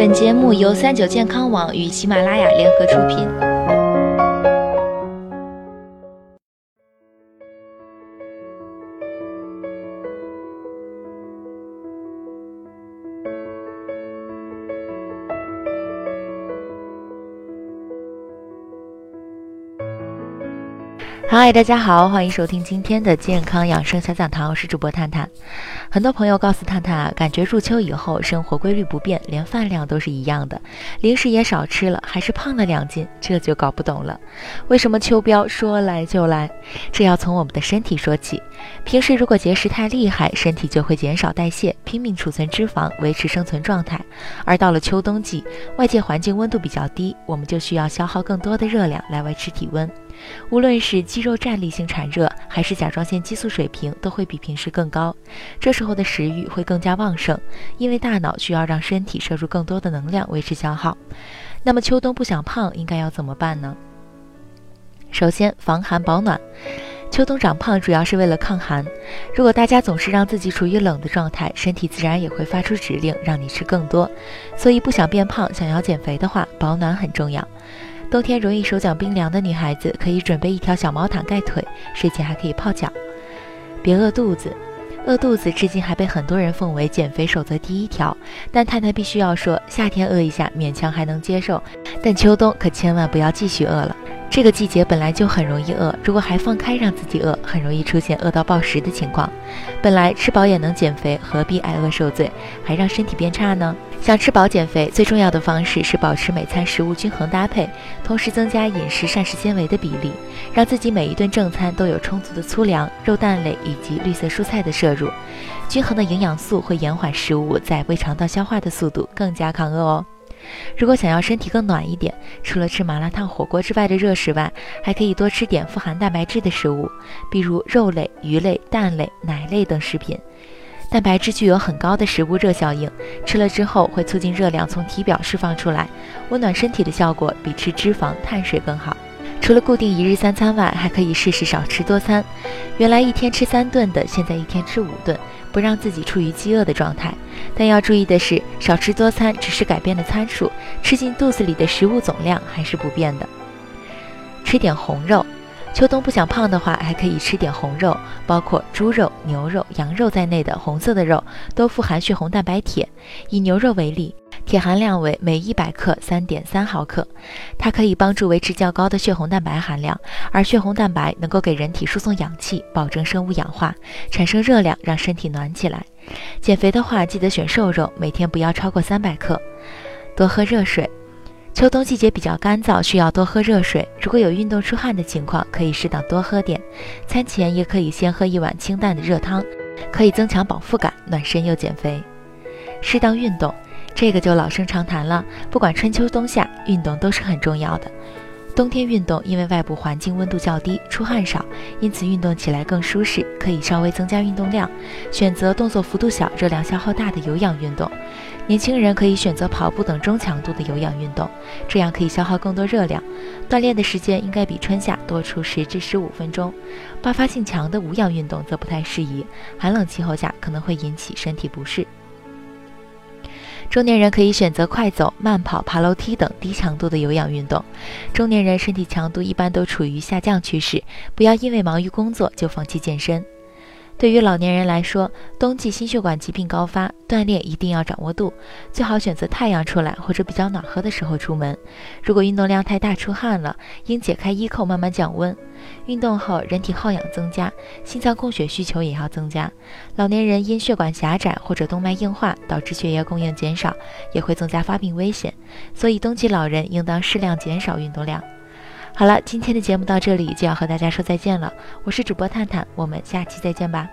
本节目由三九健康网与喜马拉雅联合出品。嗨，大家好，欢迎收听今天的健康养生小讲堂，我是主播探探。很多朋友告诉探探啊，感觉入秋以后生活规律不变，连饭量都是一样的，零食也少吃了，还是胖了两斤，这就搞不懂了。为什么秋膘说来就来？这要从我们的身体说起。平时如果节食太厉害，身体就会减少代谢，拼命储存脂肪，维持生存状态。而到了秋冬季，外界环境温度比较低，我们就需要消耗更多的热量来维持体温。无论是肌肉站立性产热，还是甲状腺激素水平，都会比平时更高。这时候的食欲会更加旺盛，因为大脑需要让身体摄入更多的能量维持消耗。那么秋冬不想胖，应该要怎么办呢？首先，防寒保暖。秋冬长胖主要是为了抗寒。如果大家总是让自己处于冷的状态，身体自然也会发出指令让你吃更多。所以不想变胖，想要减肥的话，保暖很重要。冬天容易手脚冰凉的女孩子，可以准备一条小毛毯盖腿，睡前还可以泡脚。别饿肚子，饿肚子至今还被很多人奉为减肥守则第一条。但太太必须要说，夏天饿一下勉强还能接受，但秋冬可千万不要继续饿了。这个季节本来就很容易饿，如果还放开让自己饿，很容易出现饿到暴食的情况。本来吃饱也能减肥，何必挨饿受罪，还让身体变差呢？想吃饱减肥，最重要的方式是保持每餐食物均衡搭配，同时增加饮食膳食纤维的比例，让自己每一顿正餐都有充足的粗粮、肉蛋类以及绿色蔬菜的摄入。均衡的营养素会延缓食物在胃肠道消化的速度，更加抗饿哦。如果想要身体更暖一点，除了吃麻辣烫、火锅之外的热食外，还可以多吃点富含蛋白质的食物，比如肉类、鱼类、蛋类、奶类等食品。蛋白质具有很高的食物热效应，吃了之后会促进热量从体表释放出来，温暖身体的效果比吃脂肪、碳水更好。除了固定一日三餐外，还可以试试少吃多餐。原来一天吃三顿的，现在一天吃五顿。不让自己处于饥饿的状态，但要注意的是，少吃多餐只是改变了参数，吃进肚子里的食物总量还是不变的。吃点红肉，秋冬不想胖的话，还可以吃点红肉，包括猪肉、牛肉、羊肉在内的红色的肉，都富含血红蛋白铁。以牛肉为例。铁含量为每一百克三点三毫克，它可以帮助维持较高的血红蛋白含量，而血红蛋白能够给人体输送氧气，保证生物氧化，产生热量，让身体暖起来。减肥的话，记得选瘦肉，每天不要超过三百克。多喝热水，秋冬季节比较干燥，需要多喝热水。如果有运动出汗的情况，可以适当多喝点。餐前也可以先喝一碗清淡的热汤，可以增强饱腹感，暖身又减肥。适当运动。这个就老生常谈了，不管春秋冬夏，运动都是很重要的。冬天运动，因为外部环境温度较低，出汗少，因此运动起来更舒适，可以稍微增加运动量，选择动作幅度小、热量消耗大的有氧运动。年轻人可以选择跑步等中强度的有氧运动，这样可以消耗更多热量。锻炼的时间应该比春夏多出十至十五分钟。爆发性强的无氧运动则不太适宜，寒冷气候下可能会引起身体不适。中年人可以选择快走、慢跑、爬楼梯等低强度的有氧运动。中年人身体强度一般都处于下降趋势，不要因为忙于工作就放弃健身。对于老年人来说，冬季心血管疾病高发，锻炼一定要掌握度，最好选择太阳出来或者比较暖和的时候出门。如果运动量太大出汗了，应解开衣扣慢慢降温。运动后人体耗氧增加，心脏供血需求也要增加。老年人因血管狭窄或者动脉硬化导致血液供应减少，也会增加发病危险。所以冬季老人应当适量减少运动量。好了，今天的节目到这里就要和大家说再见了。我是主播探探，我们下期再见吧。